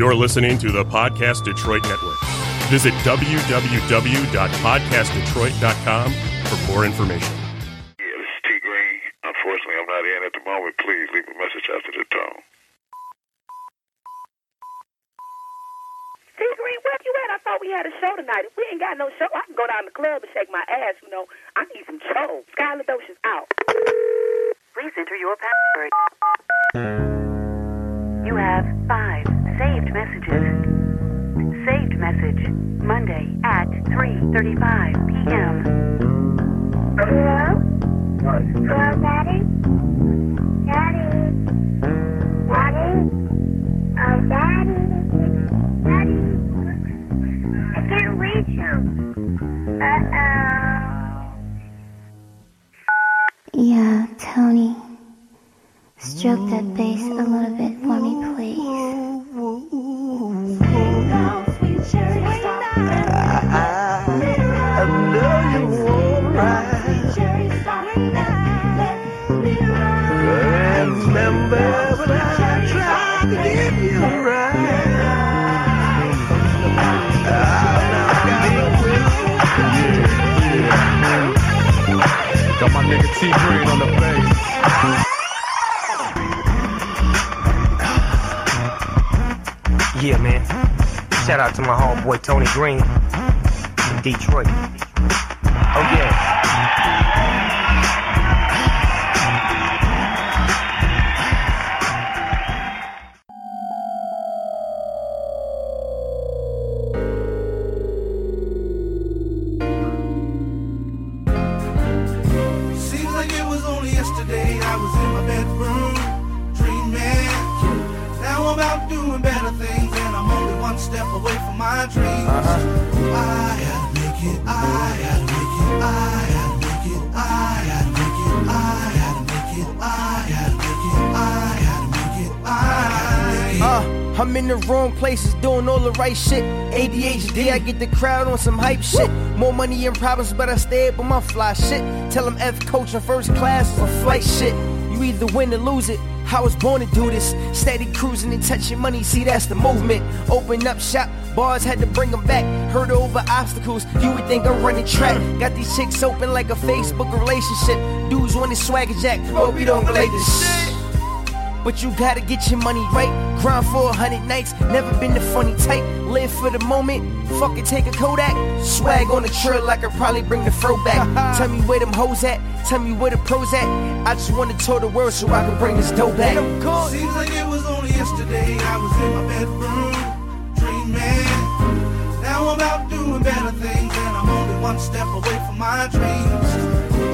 You're listening to the Podcast Detroit Network. Visit www.podcastdetroit.com for more information. Yeah, this is T Green. Unfortunately, I'm not in at the moment. Please leave a message after the tone. T Green, where you at? I thought we had a show tonight. If we ain't got no show, I can go down to the club and shake my ass. You know, I need some show. Skylar Dosh is out. Please enter your password. You have five saved messages. Saved message Monday at 3:35 p.m. Hello? Hello, Daddy? Daddy? Daddy? Oh, Daddy? Daddy? I can't reach you. Uh-oh. Yeah, Tony. Stroke that bass a little bit for me, please. Got my nigga T Green on the bass. Yeah, man. Shout out to my homeboy Tony Green in Detroit. Oh yeah. I'm in the wrong places doing all the right shit. ADHD, I get the crowd on some hype shit. More money and problems, but I stay up on my fly shit. Tell them F coach in first class or flight shit. You either win or lose it. I was born to do this. Steady cruising and touching money, see that's the movement. Open up shop, bars had to bring them back. Heard over obstacles, you would think I'm running track. Got these chicks open like a Facebook relationship. Dudes want to swagger jack, but we don't relate this shit. But you gotta get your money right. Grind for a hundred nights, never been the funny type. Live for the moment, fucking take a Kodak. Swag on the trail, like I probably bring the fro back. Tell me where them hoes at, tell me where the pros at. I just wanna tour the world so I can bring this dough back. Seems like it was only yesterday I was in my bedroom dreaming. Now I'm out doing better things and I'm only one step away from my dreams.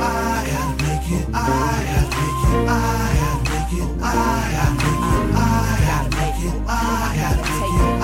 I gotta make it, I gotta make it, I make it, I gotta make it, I gotta make it, I gotta make it,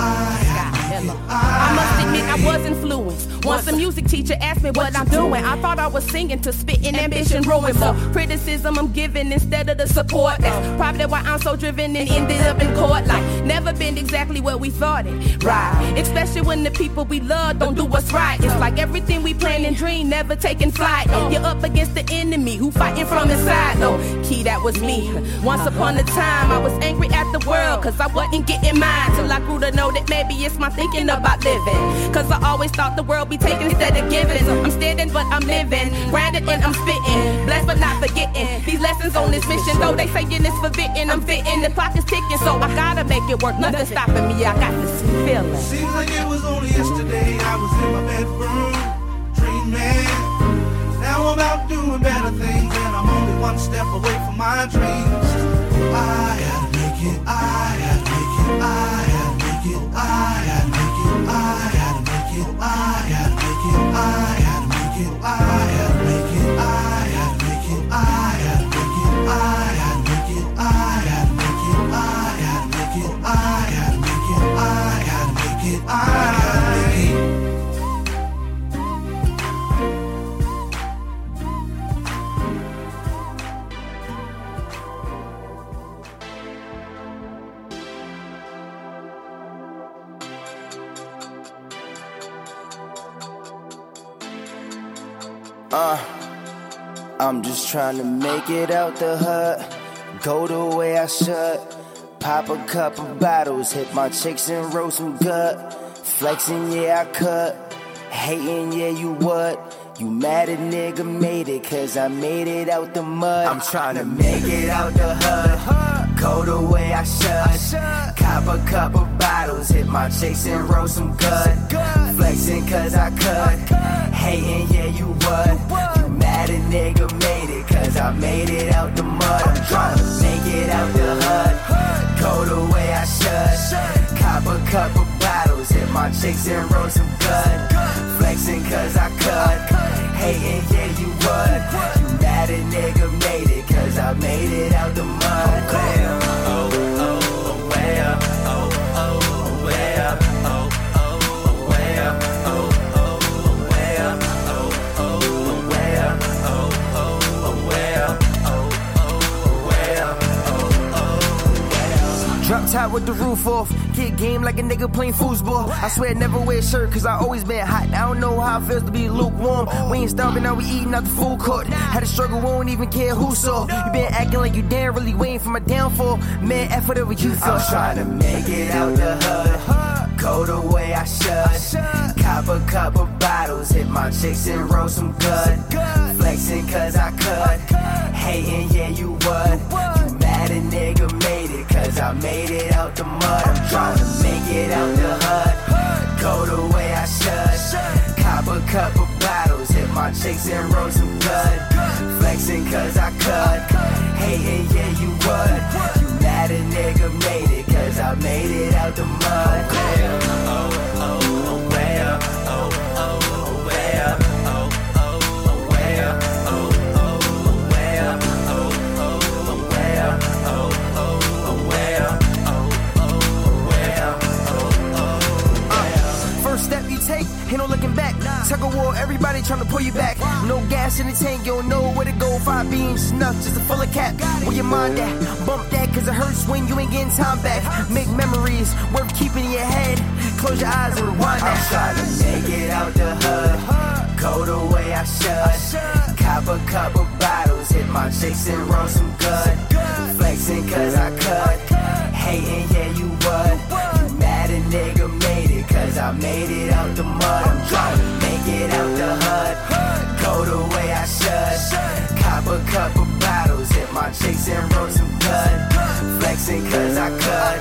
I must admit I was influenced. Once a music teacher asked me what I'm doing, I thought I was singing to spit and ambition ruin. So criticism I'm giving instead of the support. That's probably why I'm so driven and ended up in court. Like never been exactly what we thought it. Right. Especially when the people we love don't do what's right. It's like everything we plan and dream never taking flight. Oh, you're up against the enemy who fighting from inside. No, key that was me. Once upon a time I was angry at the world cause I wasn't getting mine. Till I grew to know that maybe it's my thinking about living. Cause I always thought the world be taken instead of giving. I'm standing but I'm living. Branded and I'm spitting. Blessed but not forgetting. These lessons on this mission. Though they saying it's forbidden, I'm fitting. The clock is ticking, so I gotta make it work. Nothing stopping me. I got this feeling. Seems like it was only yesterday I was in my bedroom dreaming. Now I'm out doing better things and I'm only one step away from my dreams. I gotta make it, I gotta make it, I gotta make it, I I gotta make it, I trying to make it out the hood. Go the way I should. Pop a couple bottles, hit my chicks and roll some gut. Flexing, yeah, I cut. Hating, yeah, you what? You mad a nigga made it, cause I made it out the mud. I'm trying to make it out the hood. Go the way I should. Cop a couple bottles, hit my chicks and roll some good. Flexing, cause I could. Hating, yeah, you what? You mad a nigga made it, cause I made it out the mud. I'm trying to make it out the hood. Go the way I should. Cop a couple bottles, hit my chicks and roll some good. Flexing cause I could. Hating, yeah, you would. You mad a nigga made it, cause I made it out the mud. Well, top with the roof off. Get game like a nigga playing foosball. I swear I never wear a shirt cause I always been hot. I don't know how it feels to be lukewarm. We ain't starving, now we eating out the food court. Had a struggle, won't even care who saw. You been acting like you damn really waiting for my downfall. Man, F whatever you thought. I'm trying to make it out the hood. Go the way I should. Cop a couple bottles, hit my chicks and roll some good. Flexing cause I could. Hating, yeah, you would. You mad a nigga cause I made it out the mud. I'm trying to make it out the hood. Go the way I should. Cop a couple bottles, hit my chicks and roll everybody trying to pull you back. No gas in the tank, you don't know where to go. Five beans, enough just to fill a cap. Where your mind at? Bump that, cause it hurts when you ain't getting time back. Make memories worth keeping in your head. Close your eyes and rewind that. I'm trying to make it out the hood. Go the way I should. Cop a couple bottles, hit my chicks and roll some good. Flexing cause I could. Hating, yeah, you would. You mad a nigga cause I made it out the mud. I'm trying to make it out the hood. Go the way I should. Cop a couple bottles, hit my chicks and roll some good. Flexing cause I could.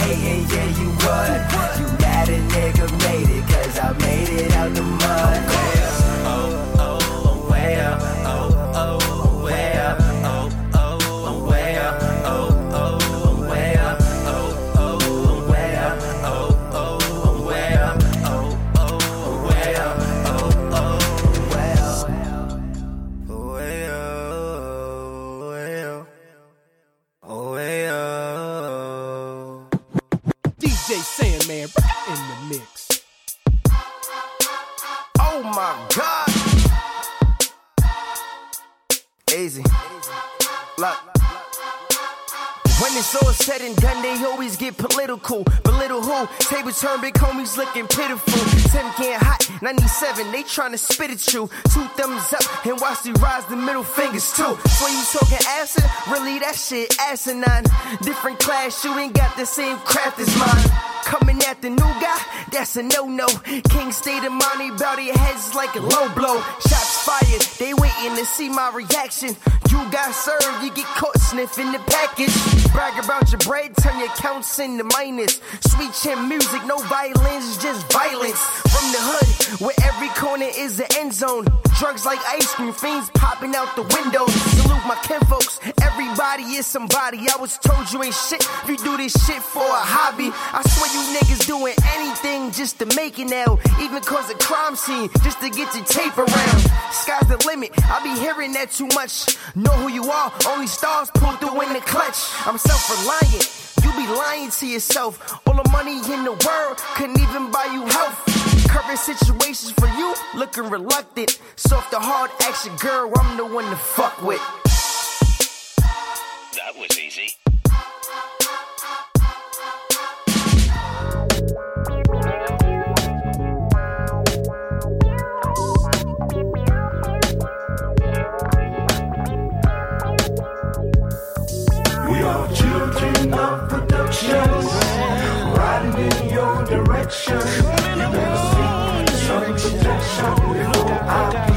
Hating, yeah, you would. You mad a nigga made it, cause I made it out the mud. Political. Belittle Table turn, big homies looking pitiful. Tim can't hot, 97, they tryna spit at you. Two thumbs up and watch you rise the middle fingers too. So you talking acid? Really, that shit asinine. Different class, you ain't got the same craft as mine. Coming at the new guy, that's a no-no. King state of money, bout your heads like a low blow. Shots fired, they waiting to see my reaction. You got served, you get caught sniffing the package. Brag about your bread, turn your counts into minus. Sweet music, no violence, just violence. From the hood, where every corner is the end zone. Drugs like ice cream, fiends popping out the windows. Salute my kinfolks, everybody is somebody. I was told you ain't shit if you do this shit for a hobby. I swear you niggas doing anything just to make it now. Even cause a crime scene, just to get your tape around. Sky's the limit, I be hearing that too much. Know who you are, only stars pull through in the clutch. I'm self reliant. You be lying to yourself. All the money in the world couldn't even buy you health. Current situations for you looking reluctant. So if the hard action girl, I'm the one to fuck with. That was easy. We directions. Riding in your direction. You I be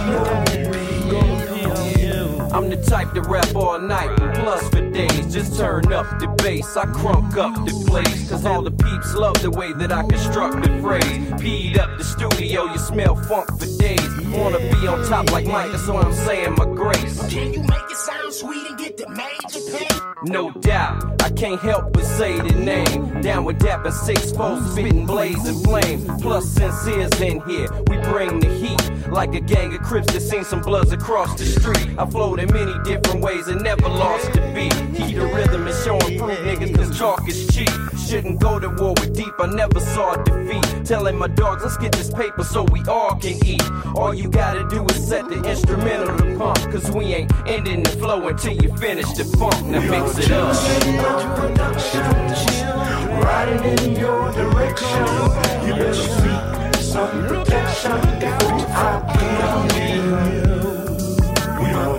I'm the type to rap all night plus for days. Just turn up the bass, I crunk up the place. Cause all the peeps love the way that I construct the phrase. Peed up the studio, you smell funk for days. Wanna be on top like Mike, that's why I'm saying my grace. Can you make it sound sweet and get the major pay? No doubt, I can't help but say the name. Down with Dapper Six folks, spitting blazing flame. Plus, sincere's in here, we bring the heat. Like a gang of crips that seen some bloods across the street. I flowed in many different ways and never lost the beat. Key to rhythm is showing proof, niggas, cause chalk is cheap. Shouldn't go to war with deep, I never saw defeat. Telling my dogs, let's get this paper so we all can eat. All you gotta do is set the instrumental to pump, cause we ain't ending the flow until you finish the funk. Now mix it up. Riding in your direction. You better seek some protection before I pee on you. We are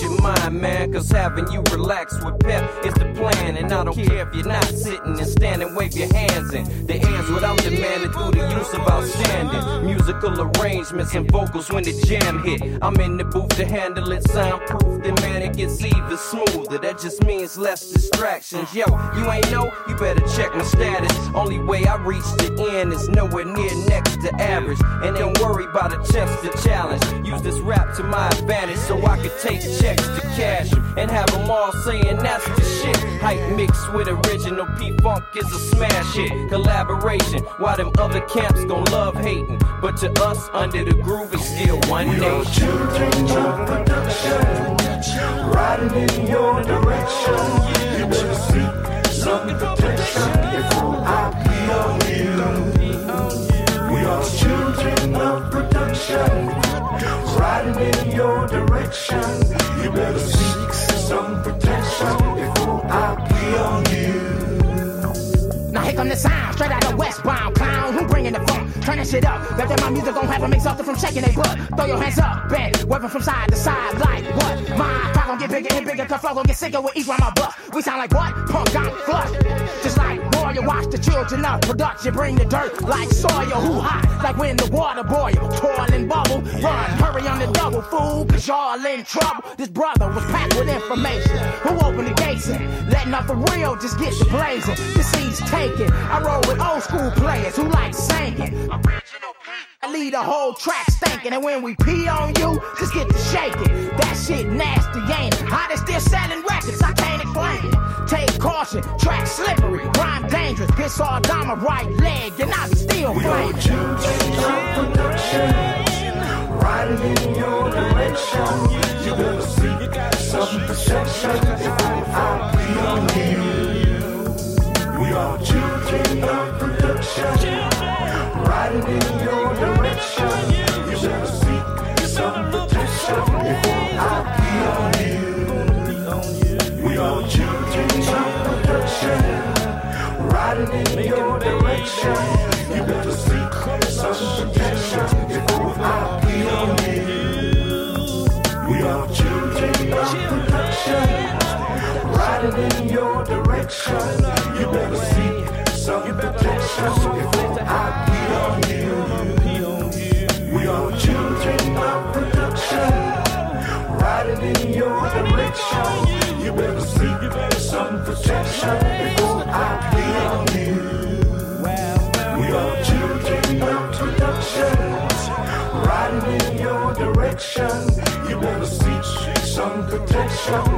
your mind, man. Cause having you relax with pep is the plan. And I don't care if you're not sitting and standing, wave your hands in the airs without demanding through the use of outstanding musical arrangements and vocals when the jam hit. I'm in the booth to handle it soundproof. Then man, it gets even smoother. That just means less distractions. Yo, you ain't know? You better check my status. Only way I reach the end is nowhere near next to average. And don't worry about attempts to challenge. Use this rap to my advantage so I could take checks to cash 'em and have them all saying that's the shit. Hype mixed with original P Funk is a smash hit. Collaboration, while them other camps gon' love hating. But to us, under the groove is still one nation. Children of production. Riding in your direction. You better seek some protection before I pee on you. We are children of production. Riding in your direction. You better seek some protection before I pee on you. Now here come the sound, straight out of westbound Turn that shit up. Bet that my music gon' have them exalted from shaking their butt. Throw your hands up, bend, weapon from side to side, like what? My crowd gon' get bigger and bigger, cause flow gon' get sicker with each round my butt. We sound like what? Punk got flush. Just like Warrior, watch the children of production. Bring the dirt like soil, who hot? Like when the water boil, toil and bubble. Run, hurry on the double, fool, cause y'all in trouble. This brother was packed with information. Who opened the gates and letting off the real, just get the blazing. The seeds taken. I roll with old school players who like singing. I lead a whole track stinking, and when we pee on you, just get to shaking. That shit nasty, ain't it? How they still selling records? I can't explain it. Take caution, track slippery, rhyme dangerous. Piss all down my right leg, and I be still We are flaming. children production. Riding in your direction. You better seek some protection before I pee on you. We are children of production. Riding in your direction. You better seek some protection before I pee on you. We are children of production. Riding in your direction. You better seek some protection before I pee on you. We are children of production. Riding in your direction. You better seek some protection before I pee on you. We are children of production. Riding in your direction. You better seek some protection before I on you. We are children of production. Riding in your direction. You better seek some protection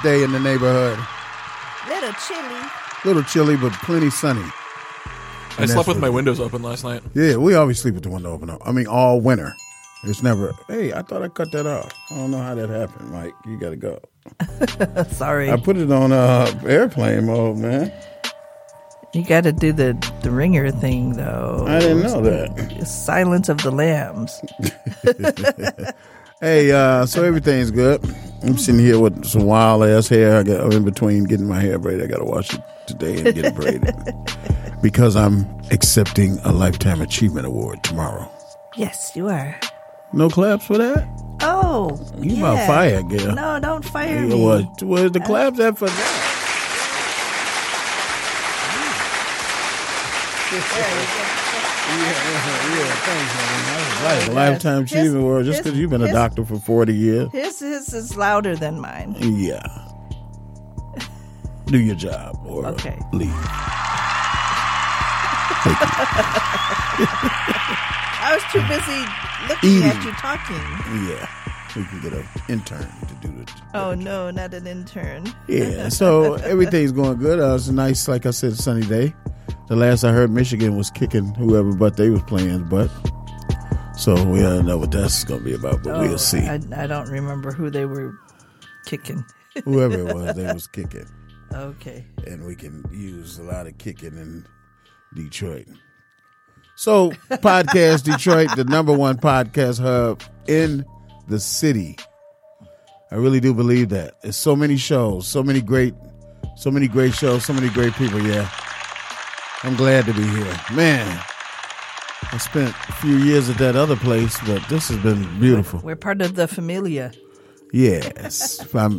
glorious day in the neighborhood. Little chilly. little chilly, but plenty sunny. I And slept with my windows open last night. Yeah, we always sleep with the window open. I mean, all winter. It's never. Hey, I thought I cut that off. I don't know how that happened, Mike. You got to go. Sorry. I put it on uh, airplane mode, man. You got to do the the ringer thing though. I didn't know that. Silence of the Lambs. Hey, uh, so everything's good. I'm sitting here with some wild ass hair. I got I'm in between getting my hair braided. I got to wash it today and get it braided because I'm accepting a lifetime achievement award tomorrow. Yes, you are. No claps for that. Oh, You yeah. about fired, girl. No, don't fire me. what? Where's the claps at for that? Like a lifetime His- achievement award just because you've been a doctor for 40 years. His his is louder than mine. Yeah. Do your job or Okay. leave. I was too busy looking at you talking. Yeah. We can get an intern to do it. Oh no, not an intern. Yeah, so everything's going good. Uh, it's a nice, like I said, sunny day. The last I heard, Michigan was kicking whoever but they was playing, but so we don't know what that's going to be about, but Oh, we'll see. I, I don't remember who they were kicking. whoever it was, they was kicking, Okay. and we can use a lot of kicking in Detroit. So, podcast Detroit, the number one podcast hub in the city. I really do believe that. There's so many shows, so many great, so many great shows, so many great people. Yeah, I'm glad to be here, man. I spent a few years at that other place, but this has been beautiful. We're part of the familia. Yes, I'm,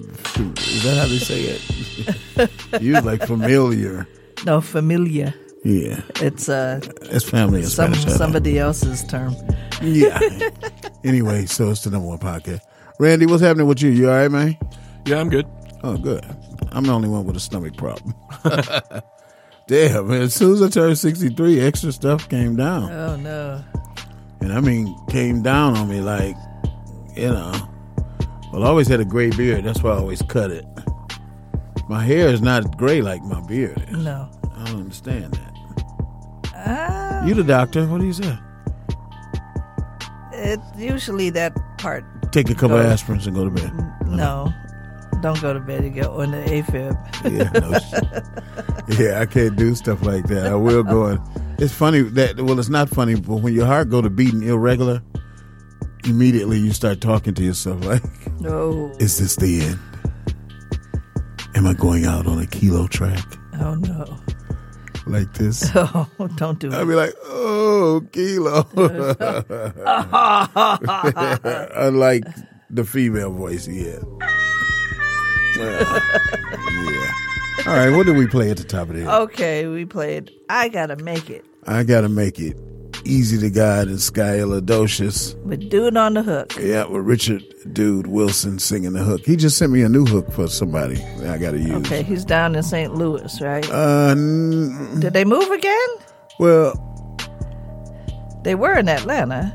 is that how they say it? you like familiar? No, familia. Yeah, It's uh it's family in some Spanish. I know. somebody else's term. Yeah. anyway, so it's the number one podcast. Randy, what's happening with you? You all right, man? Yeah, I'm good. Oh, good. I'm the only one with a stomach problem. Damn, man. As soon as I turned 63, extra stuff came down. Oh no. And I mean, came down on me like, you know. Well, I always had a gray beard. That's why I always cut it. My hair is not gray like my beard is. No. I don't understand that. Ah, You the doctor. What do you say? It's usually that part. Take a couple Go. aspirins and go to bed. No. Don't go to bed. You go on the AFib. Yeah, no yeah, I can't do stuff like that. I will go. And, it's funny that well, it's not funny, but when your heart go to beating irregular, immediately you start talking to yourself like, No. "Is this the end? Am I going out on a kilo track Oh no. Like this?" Oh, don't do it. I'd be like, "Oh, kilo." Unlike the female voice, yeah. Yeah. All right, what did we play at the top of the? Okay, we played I Gotta Make It I gotta make it easy to guide and Sky Elidocious. with Dude on the Hook. Yeah, with Richard Dude Wilson singing the hook. He just sent me a new hook for somebody that I gotta use. Okay, he's down in St. Louis, right? Uh, n- Did they move again? well, They were in Atlanta.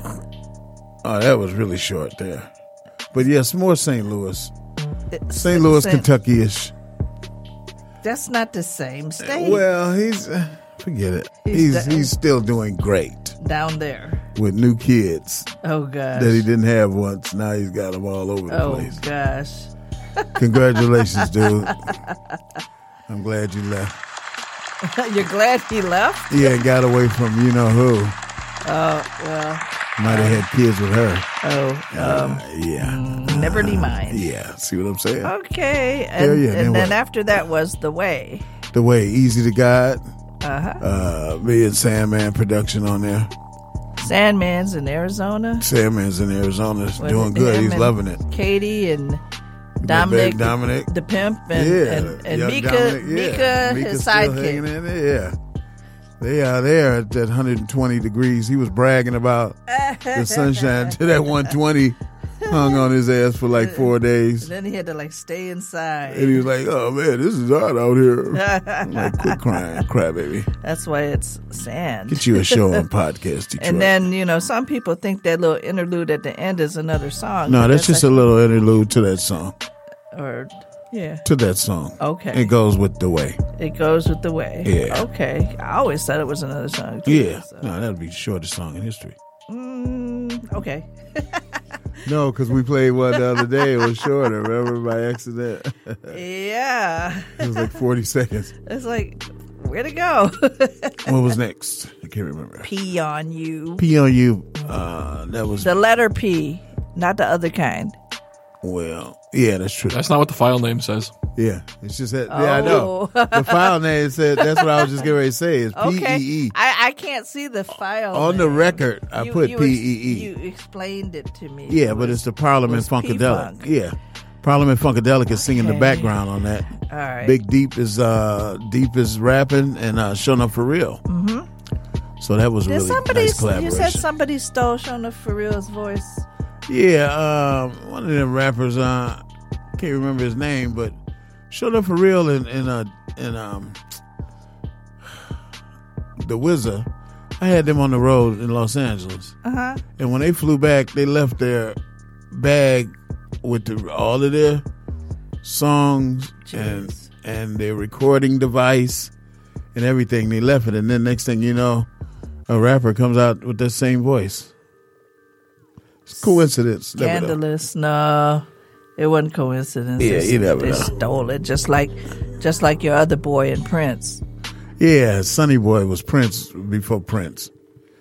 oh, that was really short there. But yes, more St. Louis. It's- St. Louis, Kentucky ish. That's not the same state. Well, he's uh, forget it. He's He's the- he's still doing great down there. with new kids Oh gosh. that he didn't have once. Now he's got them all over the oh place. Oh gosh. Congratulations, dude. I'm glad you left. You're glad he left? Yeah, got away from you know who. Oh well. Might have had kids with her. Oh, um, Uh, yeah. never mind. Yeah. See what I'm saying? Okay, and, yeah, and then then after that was the way. The way easy to guide. Uh-huh. Uh, me and Sandman production on there. Sandman's in Arizona. Sandman's in Arizona, With doing good. He's loving it. Katie and Dominic, Dominic. the pimp, and yeah, and, and Mika, Dominic, yeah. Mika, Mika's his sidekick. Yeah, they are there at that 120 degrees. He was bragging about the sunshine to that 120. Hung on his ass for like four days, And then he had to like stay inside. and he was like, "Oh man, this is hot out here." I'm like, quit crying, crybaby. That's why it's sand. Get you a show on podcast, Detroit. And then you know some people think that little interlude at the end is another song. no, but that's just a little interlude to that song. or yeah. To that song. Okay. It goes with the way. It goes with the way. Yeah. Okay. I always thought it was another song. Too, Yeah. so. No, that'd be the shortest song in history. Mm, okay. No, because we played one the other day. It was shorter. Remember by accident? Yeah. it was like forty seconds. It's like, where to go? What was next? I can't remember. P on you. P on you. Uh, that was The letter P, not the other kind. Well. Yeah, that's true. That's not what the file name says. Yeah, it's just that. Yeah, I know. Oh. The file name said that's what I was just getting ready to say. It's P Okay. E E. I, I can't see the file. On the name. record, I You- put you P ex- E E. You explained it to me. Yeah, It but was- it's the Parliament was Funkadelic. P-Funk. Yeah, Parliament Funkadelic is singing the Okay. background on that. All right. Big Deep is uh Deep is rapping and uh showing up for real. Mm-hmm. So that was a Did really somebody? nice you collaboration. said somebody stole Shona for real's voice. Yeah, um, one of them rappers. Uh, can't remember his name, but showed up for real in in uh, in um, the Wizard. I had them on the road in Los Angeles, Uh huh. and when they flew back, they left their bag with the, all of their songs and and their recording device and everything. They left it, and then next thing you know, a rapper comes out with that same voice. It's coincidence. Scandalous. No, it wasn't coincidence. Yeah, They- you never they know. stole it, just like, just like your other boy and Prince. Yeah, Sonny Boy was Prince before Prince.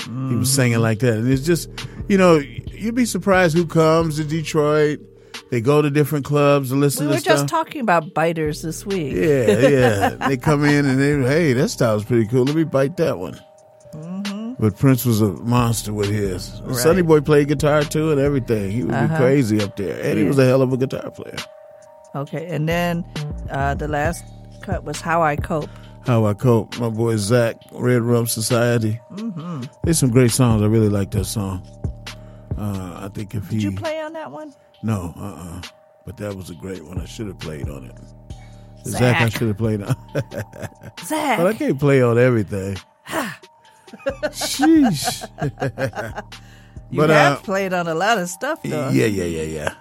He Mm-hmm. was singing like that. And it's just, you know, you'd be surprised who comes to Detroit. They go to different clubs to listen We to were stuff. just talking about biters this week. yeah, yeah. they come in and they, hey, that style's pretty cool. Let me bite that one. But Prince was a monster with his. Mm-hmm. Right. Sonny Boy played guitar too and everything. He would Uh-huh. be crazy up there. And he was a hell of a guitar player. Okay, and then uh, the last cut was "How I Cope." How I Cope, my boy Zach, Red Rum Society. hmm There's some great songs. I really like that song. Uh, I think if he Did you play on that one? no, uh, uh but that was a great one. I should have played on it. Zach, I should have played on. Zach. but I can't play on everything. Sheesh. You but have uh, played on a lot of stuff, though. yeah, yeah, yeah, yeah.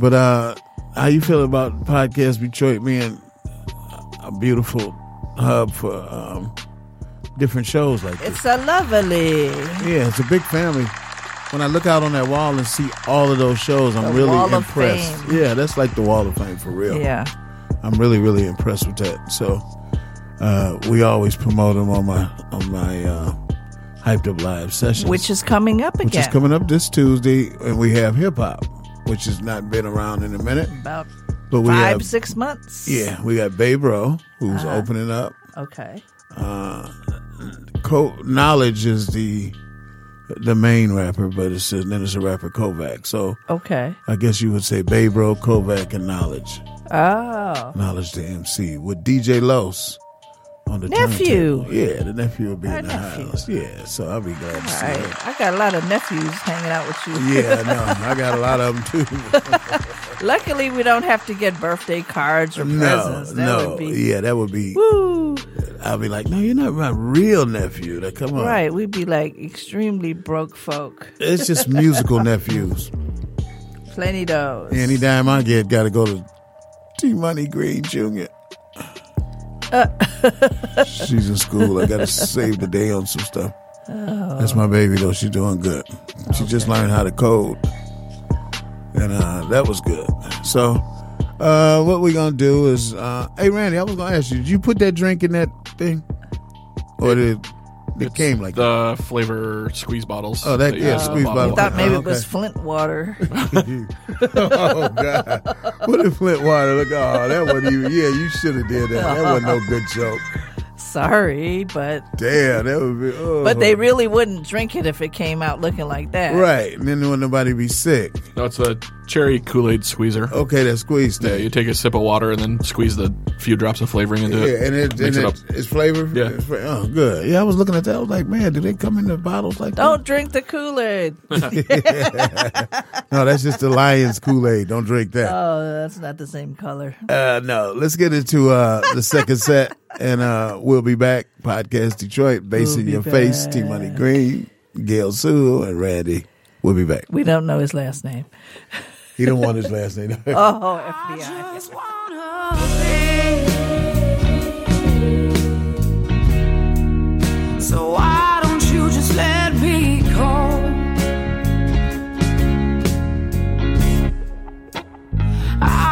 But uh, how you feel about podcast Detroit being a beautiful hub for um, different shows like this? It's a lovely. Yeah, it's a big family. When I look out on that wall and see all of those shows, I'm The really impressed. Yeah, that's like the Wall of Fame for real. Yeah. I'm really, really impressed with that. So uh, we always promote them on my on my uh, hyped up live sessions, Which is coming up again. which is coming up this Tuesday, and we have hip hop, which has not been around in a minute. About But we five, have six months. yeah, we got Babe Bro who's Uh-huh. opening up. Okay. Uh, Co- Knowledge is the the main rapper, but it's then it's a rapper Kovac. So Okay. I guess you would say Babe Bro, Kovac, and Knowledge. Oh. Knowledge the MC with DJ Los on the Nephew. turntable. Yeah, the nephew will be Our in the nephew. house. Yeah, so I'll be glad to see right. him. I got a lot of nephews hanging out with you. Yeah, I know. I got a lot of them too. Luckily, we don't have to get birthday cards or no, presents. That no, would be yeah, that would be. Woo. I'll be like, no, you're not my real nephew. Like, come on, right. We'd be like extremely broke folk. It's just musical nephews. Plenty those. Any dime I get, got to go to T Money Green Jr. She's in school. I gotta save the day on some stuff. That's my baby though. She's doing good. She just learned how to code, and uh, that was good. So, uh, what we gonna do is, uh, hey Randy, I was gonna ask you, did you put that drink in that thing, or did it came like the flavor squeeze bottles. Oh, that- you yeah, use squeeze bottle. bottle. I thought maybe Oh, it was. Flint water. oh God! What if Flint water? Look, oh, that wasn't even. Yeah, you should have did that. That wasn't no good joke. Sorry, but Damn, that would be. Oh. but they really wouldn't drink it if it came out looking like that. right. And then wouldn't nobody be sick. No, it's a cherry Kool Aid squeezer. Okay, that squeeze Yeah, you take a sip of water and then squeeze the few drops of flavoring into it. Yeah, and it, and it it, it's flavor. Yeah. It's oh, good. Yeah, I was looking at that. I was like, man, do they come in the bottles like Don't drink the Kool Aid. No, that's just the Lions Kool Aid. Don't drink that. oh, that's not the same color. Uh, no, let's get into uh, the second set, and uh, we'll be back. Podcast Detroit, bass We'll in be your face. T Money Green, Gail Sewell, and Randy. We'll be back. We don't know his last name. He don't want his last name. Oh, FBI. So why don't you just let me go? I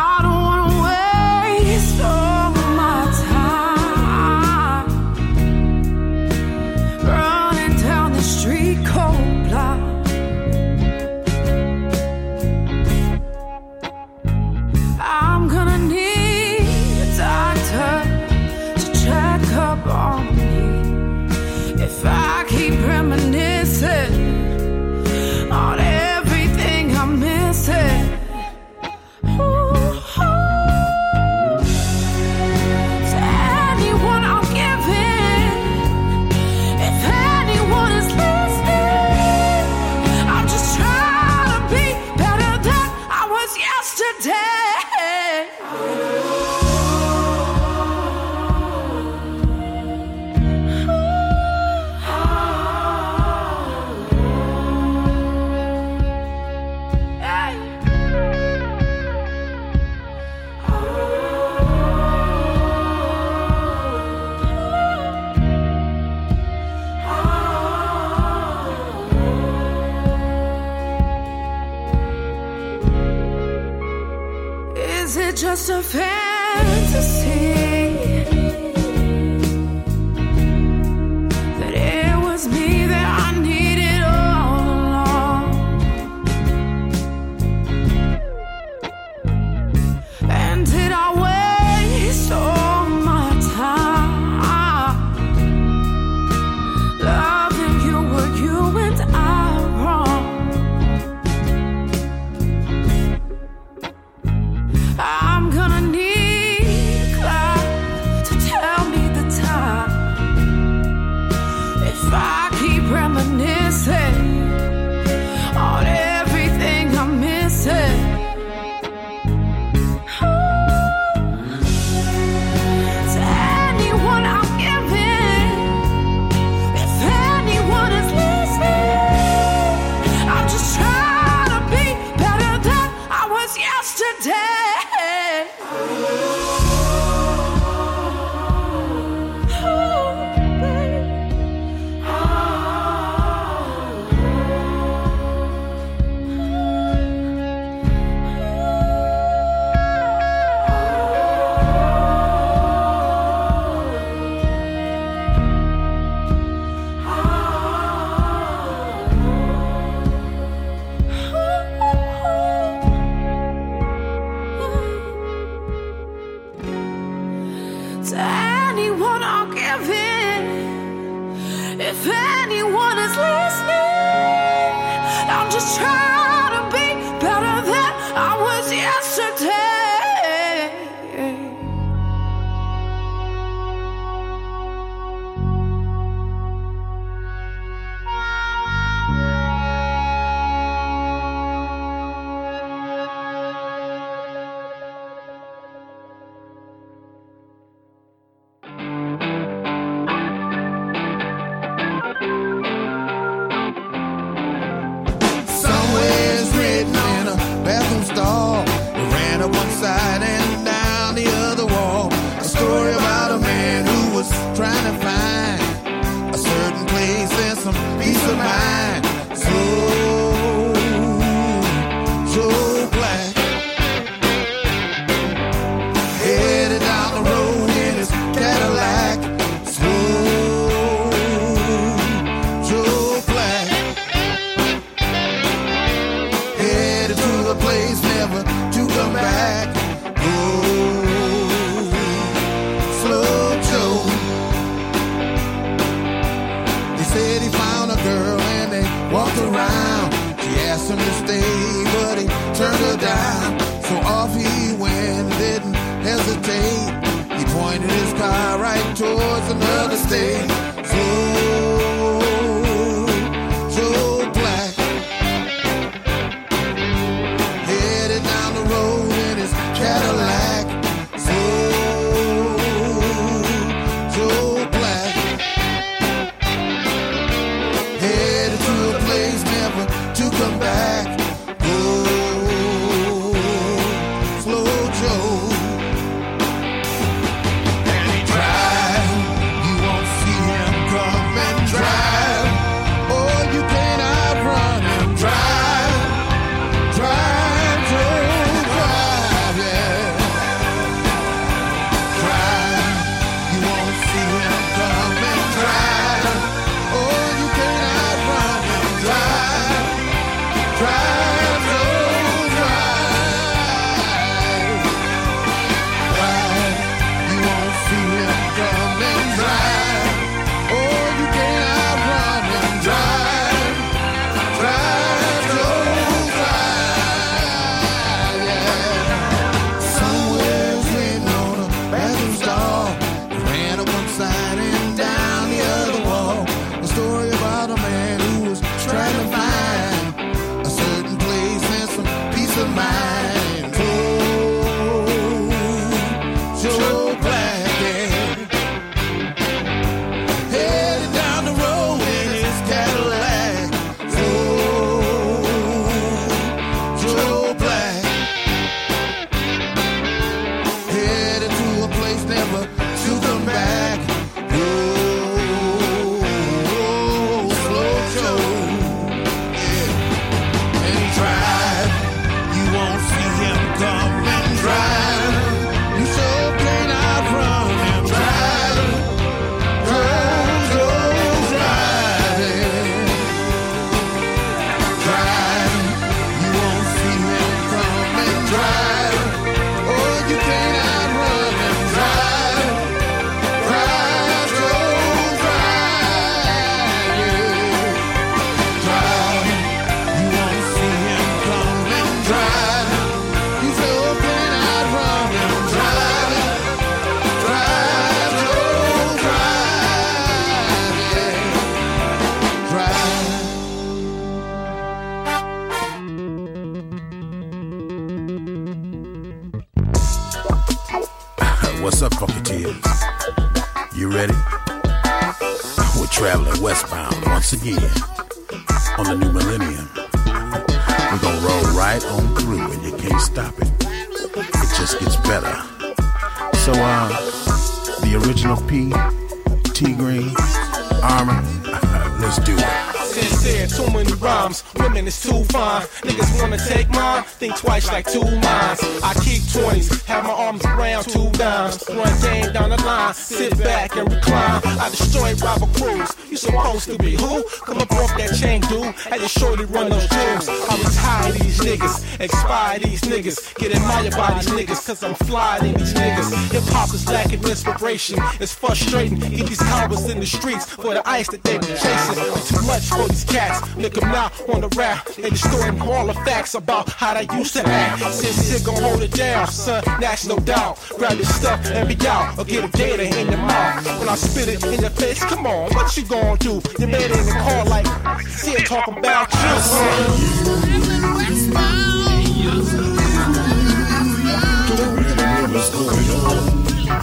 like two minds. I keep 20s, have my arms around two dimes. Run game down the line, sit back and recline. I destroy rival crews. Supposed to be who? Come up off that chain, dude. I just shorty run those jewels. I retire these niggas, expire these niggas. Get admired by these niggas, cause I'm fly than these niggas. Hip hop is lacking inspiration. It's frustrating. Get these cowards in the streets for the ice that they be chasing. Too much for these cats. 'em now on the rap. They distorting all the facts about how they used to act. Since gon' hold it down, son, that's no doubt. Grab your stuff and be out, or get a gator in your mouth. When I spit it in your face, come on, what you gonna do? You made it in the car like, see it talking about you. On?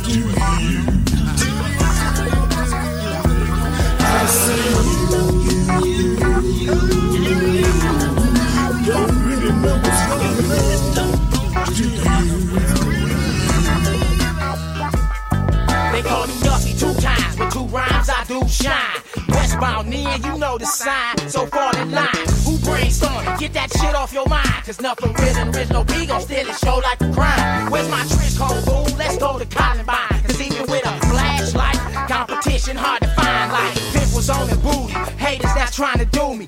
You? I you, you, you, don't really know what's going on. You? They call me Nussy two times with two rhymes I do shine. Westbound in, you know the sign, so fall in line. Who brainstorming? Get that shit off your mind. Cause nothing real and original B gon' steal it, show like a crime. Where's my trench coat, fool? Let's go to Columbine. Cause even with a flashlight, competition hard to find. Like pimples on the booty, haters that's trying to do me,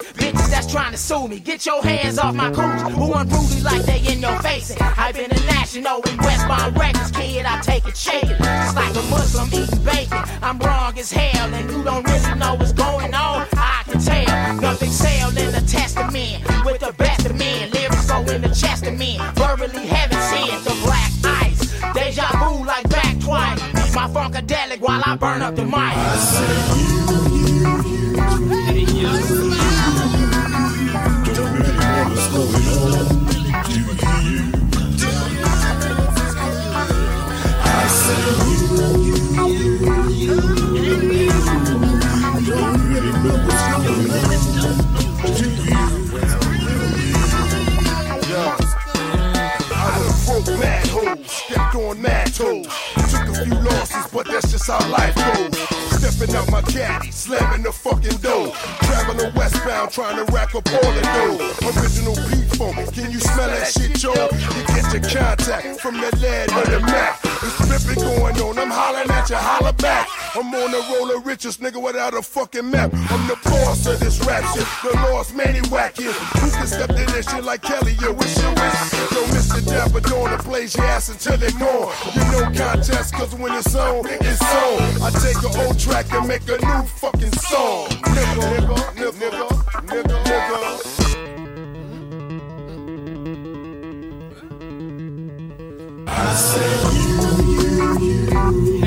that's trying to sue me. Get your hands off my cooch, who unruly like they in your face. I've been international in Westbound Records, kid. I take it, shake it. It's like a Muslim eating bacon. I'm wrong as hell, and you don't really know what's going on. I can tell nothing sell in the testament with the best of men. Lyrics go in the chest of men, verbally heaven sent the black ice. Deja vu like back twice. My funkadelic while I burn up the mic. Yo, but that's just how life goes. Stepping out my caddy, slamming the fucking door. Traveling westbound, trying to rack up all the dough. Original phone, can you smell that shit, Joe? You get your contact from the lead or the map. It's ripping going on, I'm hollering at you, holler back. I'm on the roll of richest nigga without a fucking map. I'm the boss of this rap shit, the lost manny whacking. Who can step to this shit like Kelly? Yo, what's your wish? Yo, Mr. Dapper the plays your ass until they're gone. You know contest, cause when it's on, it's on. I take an old track and make a new fucking song. Nigga, nigga, nigga, nigga, nigga. I said you, you, you.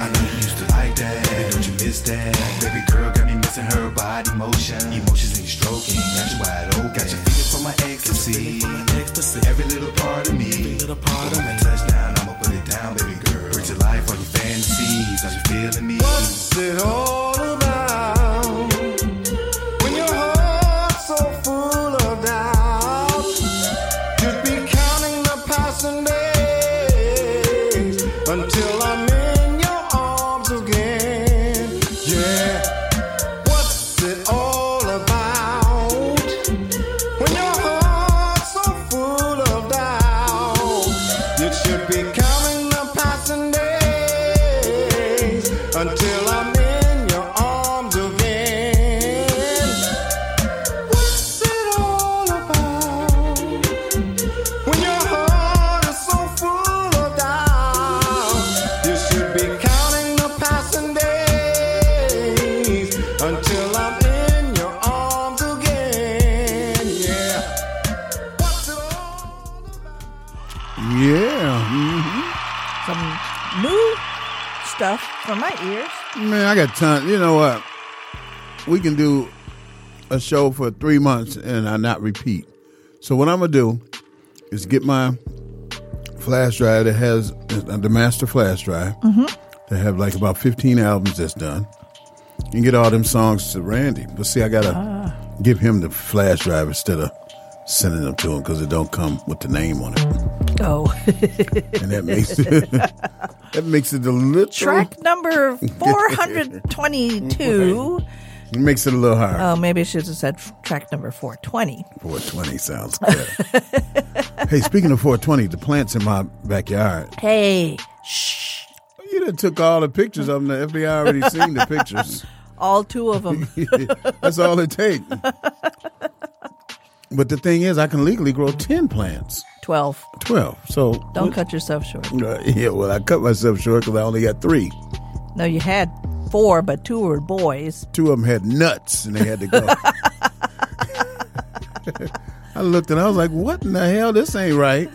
I know you used to like that. Baby, don't you miss that? Baby girl got me missing her body motion. Emotions in your stroking. Got you wide open. Got you feeling for my ecstasy. Every little part of me. Every little part of me. touchdown, I'ma put it down, baby girl. Bring to life all your fantasies. Are you feeling me? What's it all about for my ears. Man, I got time. You know what? We can do a show for three months and I not repeat. So what I'm gonna do is get my flash drive that has the master flash drive Mhm. that have like about 15 albums that's done, and get all them songs to Randy. But see, I gotta Ah. give him the flash drive instead of sending them to him because it don't come with the name on it, Oh. and that makes it that makes it a little Track number 422. It makes it a little hard. Oh, maybe I should have said track number 420. 420 sounds good. hey, speaking of 420, the plants in my backyard. Hey, shh. You done took all the pictures of them. The FBI already seen the pictures. all two of them. That's all it takes. But the thing is, I can legally grow 10 plants. 12. 12. So. Don't cut yourself short. Uh, yeah, well, I cut myself short because I only got three. No, you had four, but two were boys. Two of them had nuts and they had to go. I looked and I was like, what in the hell? This ain't right.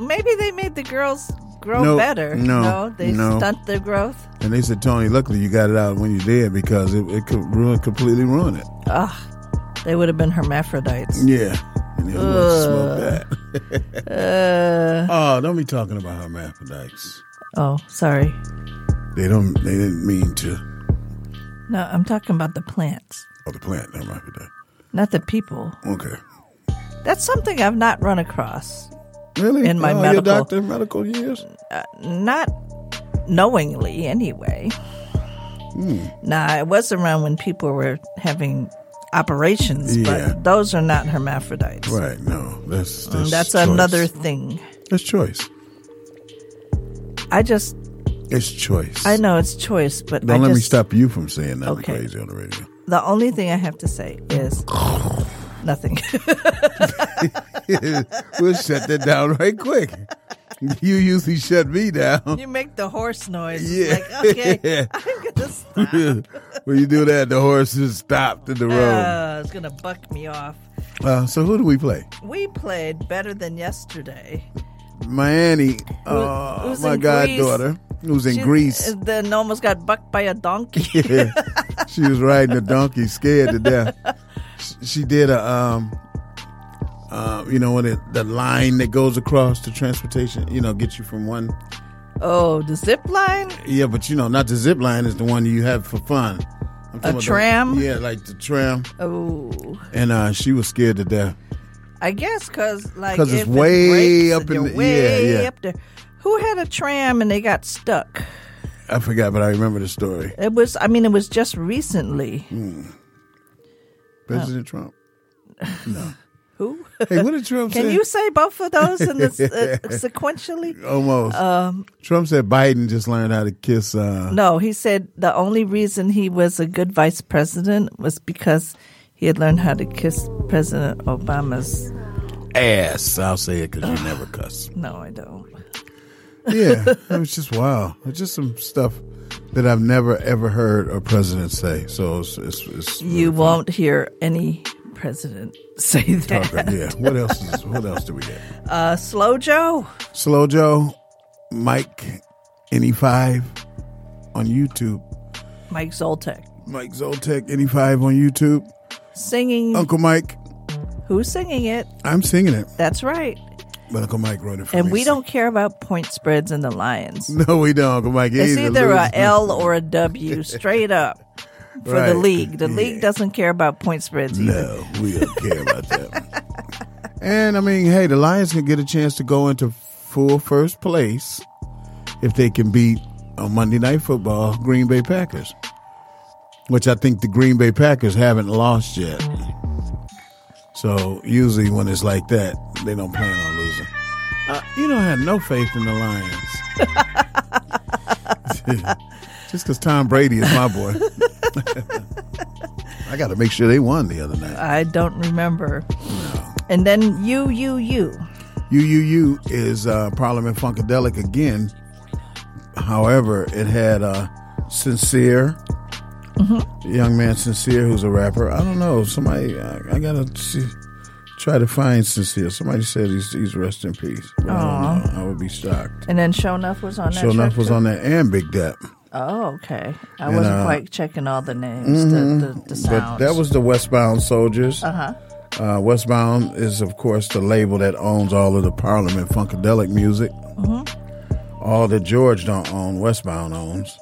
Maybe they made the girls grow No, better. no, they no. stunt their growth. And they said, Tony, luckily you got it out when you did because it, it could ruin, completely ruin it. Ugh, they would have been hermaphrodites. Yeah. And they smoke that. Uh, oh, don't be talking about hermaphrodites. oh, sorry. They don't. They didn't mean to. No, I'm talking about the plants, Oh, the plant hermaphrodite. not the people. Okay. That's something I've not run across. Really? In my Oh, medical, doctor medical years? Uh, not knowingly, anyway. Hmm. Nah, I was around when people were having operations, Yeah. but those are not hermaphrodites. Right. No, that's Mm, that's, That's another thing. That's choice. I just, It's choice. I know it's choice, but Don't I let me stop you from saying nothing Okay. crazy on the radio. The only thing I have to say is nothing. we'll shut that down right quick. You usually shut me down. you make the horse noise. Yeah. like, okay, I'm gonna stop. when you do that, the horse is stopped in the road. Uh, it's gonna buck me off. Uh, so who do we play? We played better than yesterday. Miami, uh, who's my goddaughter, who's in She- Greece. Then almost got bucked by a donkey. Yeah. she was riding a donkey, scared to death. She- She did a, um, uh, you know, when it, the line that goes across the transportation, you know, gets you from one. Oh, the zip line? Yeah, but you know, not the zip line is the one you have for fun. A about the- tram? yeah, like the tram. Oh, And uh, she was scared to death. I guess because like because it's it way breaks up in the- way yeah, yeah. up there. Who had a tram and they got stuck? I forgot, but I remember the story. It was. I mean, it was just recently. Hmm. President Trump. No. Who? Hey, what did Trump say? Can say? you say both of those in this, uh, sequentially? Almost. Um, Trump said Biden just learned how to kiss. Uh, No, he said the only reason he was a good vice president was because he had learned how to kiss President Obama's. ass. I'll say it because you never cuss. No, I don't. Yeah, it was just wow. It's just some stuff that I've never ever heard a president say. So it's, it's, it's You won't hear any president say that. talk- yeah. What else? Is, what else do we get? Uh, Slow Joe. Slow Joe, Mike, any five on YouTube. Mike Zoltek. Mike Zoltek, any five on YouTube. Singing. Uncle Mike, Who's singing it? I'm singing it, That's right. but Uncle Mike wrote it for And me. we don't care about point spreads in the Lions. No, we don't, Uncle Mike. It's either a. L or a W, straight up for Right. the league. The league doesn't care about point spreads either. No, we don't care about that. and I mean, hey, the Lions can get a chance to go into full first place if they can beat on Monday Night Football Green Bay Packers, which I think the Green Bay Packers haven't lost yet. So usually when it's like that, they don't plan on losing. Uh, you don't have no faith in the Lions. Just because Tom Brady is my boy. I got to make sure they won the other night. I don't remember. No. And then you, you, you. UUU is uh, Parliament Funkadelic again. However, it had uh, Sincere, Mm-hmm. young man Sincere, who's a rapper. I don't know. Somebody, I, I gotta see, try to find Sincere. Somebody said he's he's rest in peace. I don't know. I would be shocked. And then Show Enough was on that. Sure enough, was too? on that and Big Dep. Oh, okay. I And, wasn't uh, quite checking all the names, Mhm. the, the, the But that was the Westbound Soldiers. Uh-huh. Uh, Westbound is, of course, the label that owns all of the Parliament Funkadelic music. Mhm. All that George don't own, Westbound owns.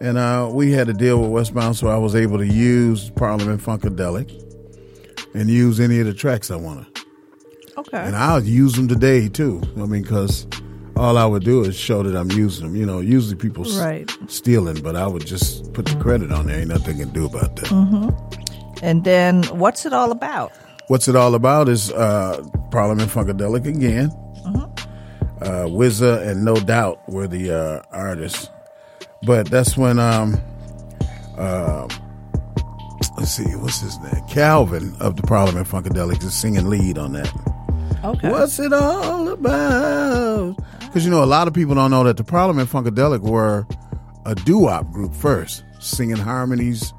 And uh, we had to deal with Westbound, so I was able to use Parliament Funkadelic and use any of the tracks I wanted. Okay. And I'll use them today, too. I mean, because all I would do is show that I'm using them. You know, usually people s- stealing, but I would just put the credit on there. Ain't nothing can do about that. hmm And then what's it all about? What's it all about is uh, Parliament Funkadelic again. Uh, Wizza and No Doubt were the uh, artists, but that's when um, uh, let's see, what's his name? Calvin of the Parliament Funkadelic is singing lead on that. Okay. What's it all about? Because you know, a lot of people don't know that the Problem Parliament Funkadelic were a doo-wop group first, singing harmonies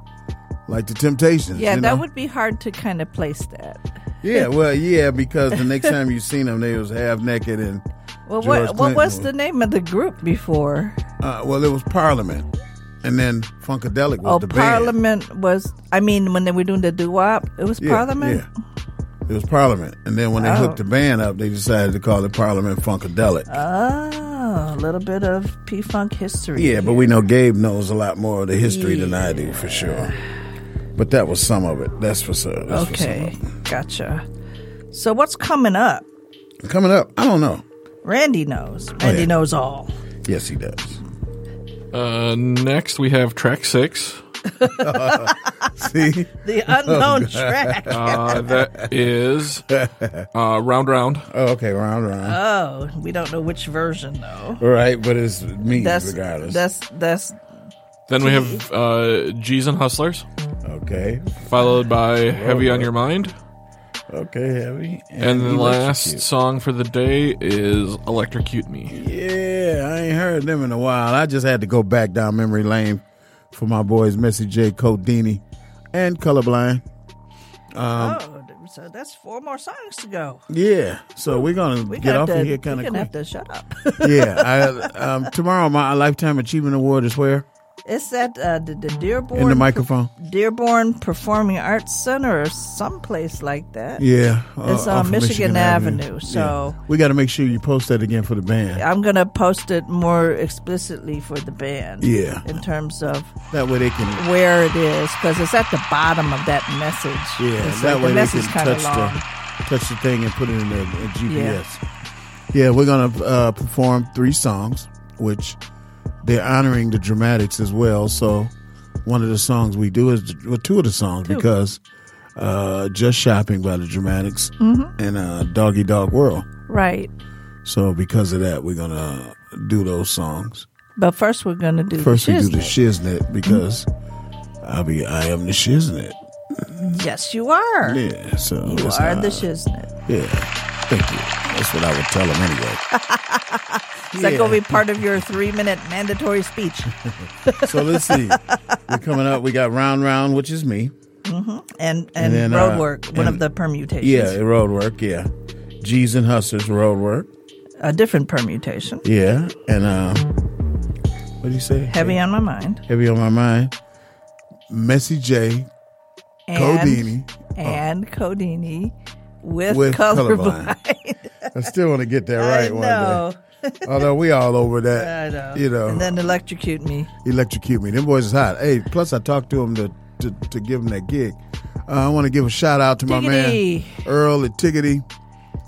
like the Temptations. Yeah, you that would be hard to kind of place that. Yeah, well, yeah, because the next time you seen them, they was half naked and. Well, George what what was Clinton the name of the group before? Uh, well, it was Parliament, and then Funkadelic was oh, the band. Parliament was. I mean, when they were doing the doo wop, it was Yeah, Parliament. Yeah. It was Parliament, and then when they Oh. hooked the band up, they decided to call it Parliament Funkadelic. Oh, a little bit of P Funk history. yeah, but we know Gabe knows a lot more of the history than I do for sure. But that was some of it. That's for sure. That's okay, of it. gotcha. So what's coming up? Coming up, I don't know. Randy knows. Randy yeah. knows all. Yes, he does. Uh, next, we have track six. See? The unknown Oh, track. Uh, that is uh, Round Round. Oh, okay, Round Round. Oh, we don't know which version though. right, but it's me That's regardless. that's that's Then we have uh, G's and Hustlers. Okay. Followed by Heavy on Your Mind. Okay, Heavy. And, the last song for the day is Electrocute Me. Yeah, I ain't heard them in a while. I just had to go back down memory lane for my boys Messy J. Codini and Colorblind. Um, oh, so that's four more songs to go. Yeah, so we're gonna We get off to, of here kind of gonna quick. have to shut up. yeah, I, um, tomorrow my Lifetime Achievement Award is where It's at uh, the, the Dearborn in the microphone. Dearborn Performing Arts Center or someplace like that. Yeah, it's uh, on off of Michigan, Avenue. So Yeah. we got to make sure you post that again for the band. I'm gonna post it more explicitly for the band. Yeah. in terms of That way they can. where it is because it's at the bottom of that message. Yeah, It's that like way the they can touch long. the touch the thing and put it in the in GPS. Yeah. we're gonna uh, perform three songs, which they're honoring the dramatics as well. So one of the songs we do is well, two of the songs Two. because uh, just shopping by the dramatics Mhm. and uh, Doggy Dogg World. Right, So because of that, we're gonna do those songs. but first we're gonna do First, we do the shiznit. because I'll be I am the shiznit. Yes, you are. Yeah, so You are the shiznit. Yeah, thank you. That's what I would tell them anyway. Is that going to be part of your three-minute mandatory speech? so let's see. We're coming up. We got round round, which is me. hmm And and, And then, road uh, work, one of the permutations. Yeah, road work. Yeah, G's and Hustlers road work. a different permutation. Yeah, and uh, what do you say? Heavy on my mind. Heavy on my mind. Messy J, And, Codini and Codini with, with colorblind. colorblind. I still want to get that right one know. day. Although we all over that. I know. You know. And then electrocute me. electrocute me. Them boys is hot. Hey, plus I talked to him to to, to give him that gig. Uh, I want to give a shout out to my Tiggity. man Earl at Tiggity.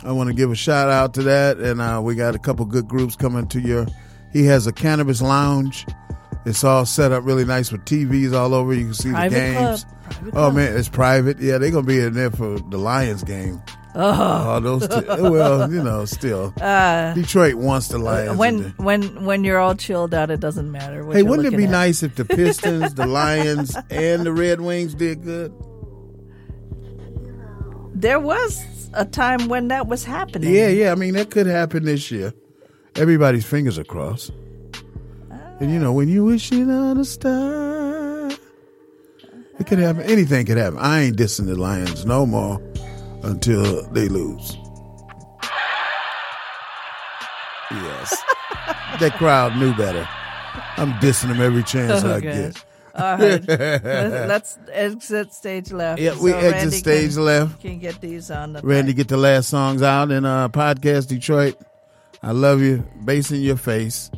I want to give a shout out to that, and uh, we got a couple good groups coming to your He has a cannabis lounge. It's all set up really nice with TVs all over. You can see Private the games. club. Private oh club. man, it's private. Yeah, they're gonna be in there for the Lions game. Oh. those. T- well, you know, still. Uh, Detroit wants the Lions. when when when you're all chilled out, it doesn't matter. What Hey, wouldn't it be at. nice if the Pistons, the Lions, and the Red Wings did good? There was a time when that was happening. Yeah, yeah. I mean, that could happen this year. Everybody's fingers are crossed. And you know, when you wishing on a star, it could happen. Anything could happen. I ain't dissing the Lions no more until they lose. Yes, that crowd knew better. I'm dissing them every chance Oh, I gosh. get. All right, let's, let's exit stage left. Yeah, we exit Randy stage can, left. Can get these on the Randy, get the last songs out in uh, podcast Detroit. I love you. Bass in your face.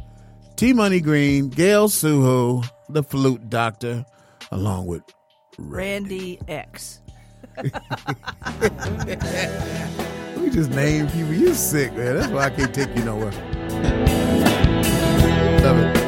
T Money Green, Gail Suho, the flute doctor, along with Randy X. we just name people. You sick, man. That's why I can't take you nowhere. Love it.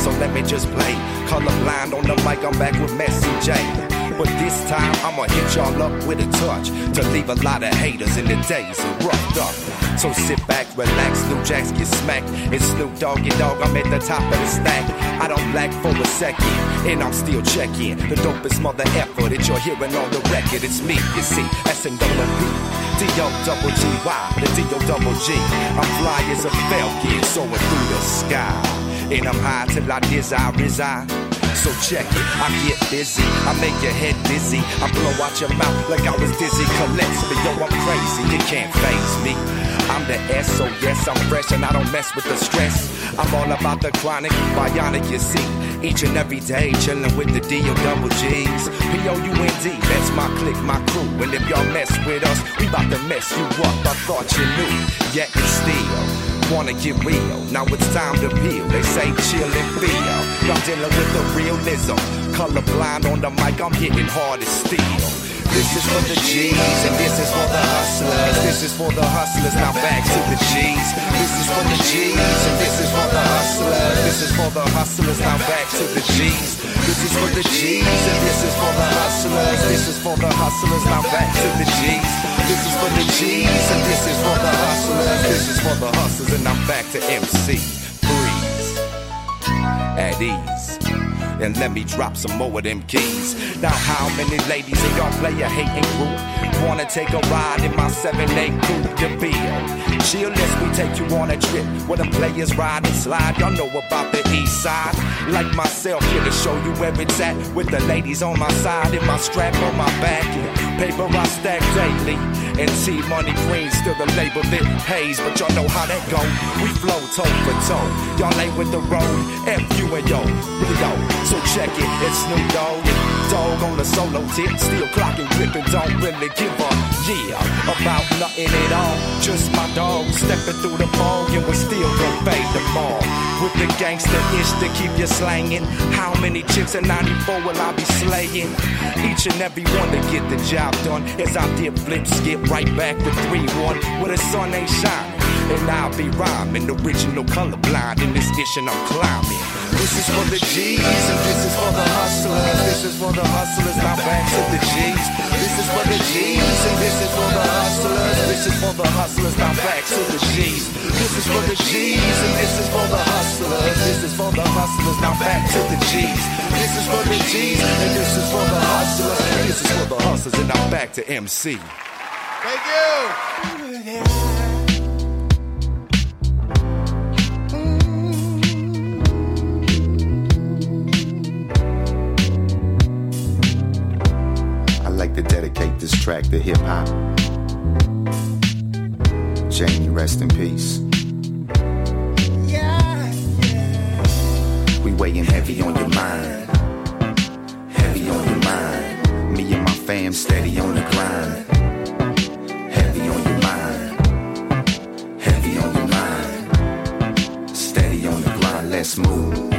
So let me just play. Colorblind on the mic, I'm back with Messy J. But this time, I'ma hit y'all up with a touch to leave a lot of haters in the days and roughed up. So sit back, relax, New Jacks get smacked. It's Snoop Doggy Dogg, I'm at the top of the stack. I don't lack for a second, and I'm still checking the dopest mother effort that you're hearing on the record. It's me, you see, S and double B. D-O double G-Y, the D-O double G. I'm fly as a falcon, soaring through the sky. And I'm high till I desire reside. So check it, I get busy, I make your head dizzy. I blow out your mouth like I was dizzy. Gillespie, yo, I'm crazy, you can't phase me. I'm the S.O.S. I'm fresh and I don't mess with the stress. I'm all about the chronic, bionic, you see. Each and every day, chillin' with the D.O. double G's. P-O-U-N-D, that's my clique, my crew. And if y'all mess with us, we bout to mess you up. I thought you knew, yet you still wanna get real. Now it's time to peel. They say chill and feel. Y'all dealing with the realism. Colorblind on the mic, I'm hitting hard as steel. This is for the G's and this is for the hustlers. This is for the hustlers. Now back to the G's. This is for the G's and this is for the hustlers. This is for the hustlers. Now back to the G's. This is for the G's and this is for the hustlers. This is for the hustlers. Now back to the G's. This is for the G's and this is for the hustlers. This is for the hustlers and I'm back to MC. Freeze. At ease. And let me drop some more of them keys. Now, how many ladies in y'all play a hating group? Wanna take a ride in my 7-8 coupe de Ville? Chill, let's we take you on a trip where the players ride and slide. Y'all know about the east side. Like myself, here to show you where it's at. With the ladies on my side and my strap on my back. And paper I stack daily. And T Money Green still the label that pays, but y'all know how that go. We flow toe for toe. Y'all ain't with the road. F you and yo, really go. So check it, it's Snoop Doggy Dogg on a solo tip, still clocking, gripping, don't really give up. yeah about nothing at all. Just my dog stepping through the fog and we still gon' fade them all. With the gangster ish to keep you slanging. How many chicks in 94 will I be slaying? Each and every one to get the job done. As I flips, get right back to 3-1 where the sun ain't shining. And I'll be rhyming, original colorblind in this dish and I'm climbing. This is for the G's and this is for the hustlers. This is for the hustlers, now back to the G's. This is for the G's and this is for the hustlers. This is for the hustlers, now back to the G's. This is for the G's and this is for the hustlers. This is for the hustlers, now back to the G's. This is for the G's and this is for the hustlers. This is for the hustlers and now back to MC. Thank you. To dedicate this track to hip hop. Jamie, rest in peace. We weighing heavy on your mind. Heavy on your mind. Me and my fam steady on the grind. Heavy on your mind. Heavy on your mind. Steady on the grind. Let's move.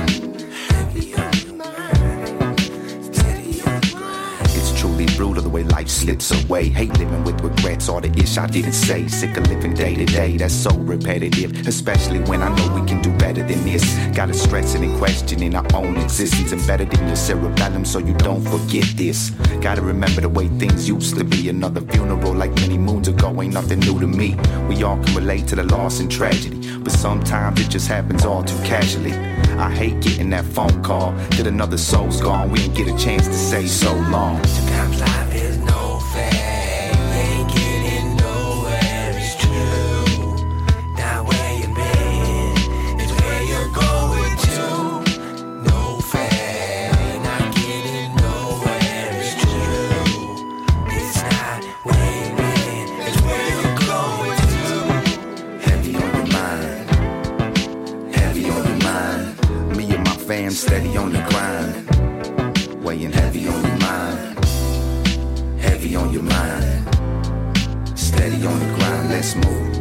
Brutal the way life slips away. Hate living with regrets, all the ish I didn't say. Sick of living day to day, that's so repetitive. Especially when I know we can do better than this. Gotta stressing and questioning our own existence. Embedded in your cerebellum so you don't forget this. Gotta remember the way things used to be. Another funeral like many moons ago ain't nothing new to me. We all can relate to the loss and tragedy. But sometimes it just happens all too casually. I hate getting that phone call that another soul's gone. We didn't get a chance to say so long. Sometimes Steady on the grind. Weighing heavy on your mind. Heavy on your mind. Steady on the grind, let's move.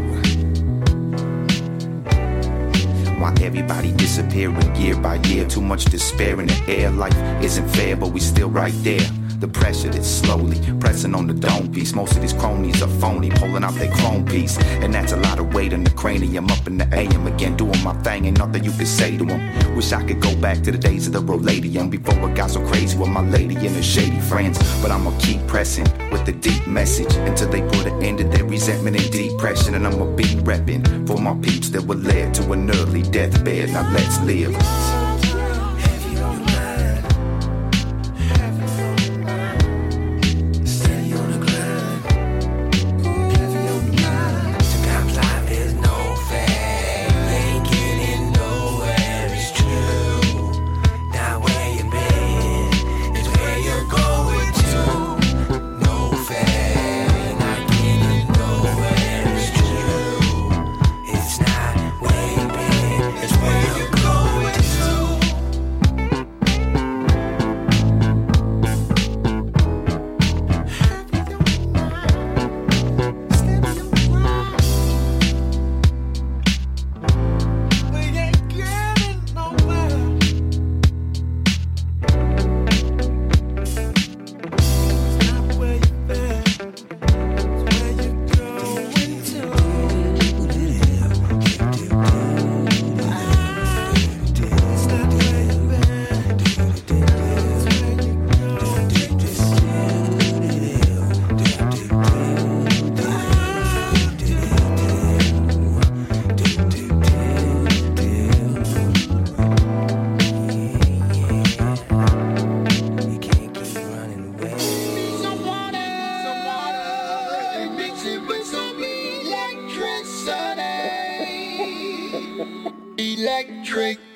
Why everybody disappearing year by year? Too much despair in the air. Life isn't fair, but we still right there. The pressure that's slowly pressing on the dome piece. Most of these cronies are phony, pulling out their chrome piece. And that's a lot of weight in the cranium. Up in the AM again, doing my thing. Ain't nothing you can say to them. Wish I could go back to the days of the road, lady, Roladium before I got so crazy with my lady and her shady friends. But I'ma keep pressing with the deep message until they put an end to their resentment and depression. And I'ma be repping for my peeps that were led to an early deathbed. Now let's live. drink.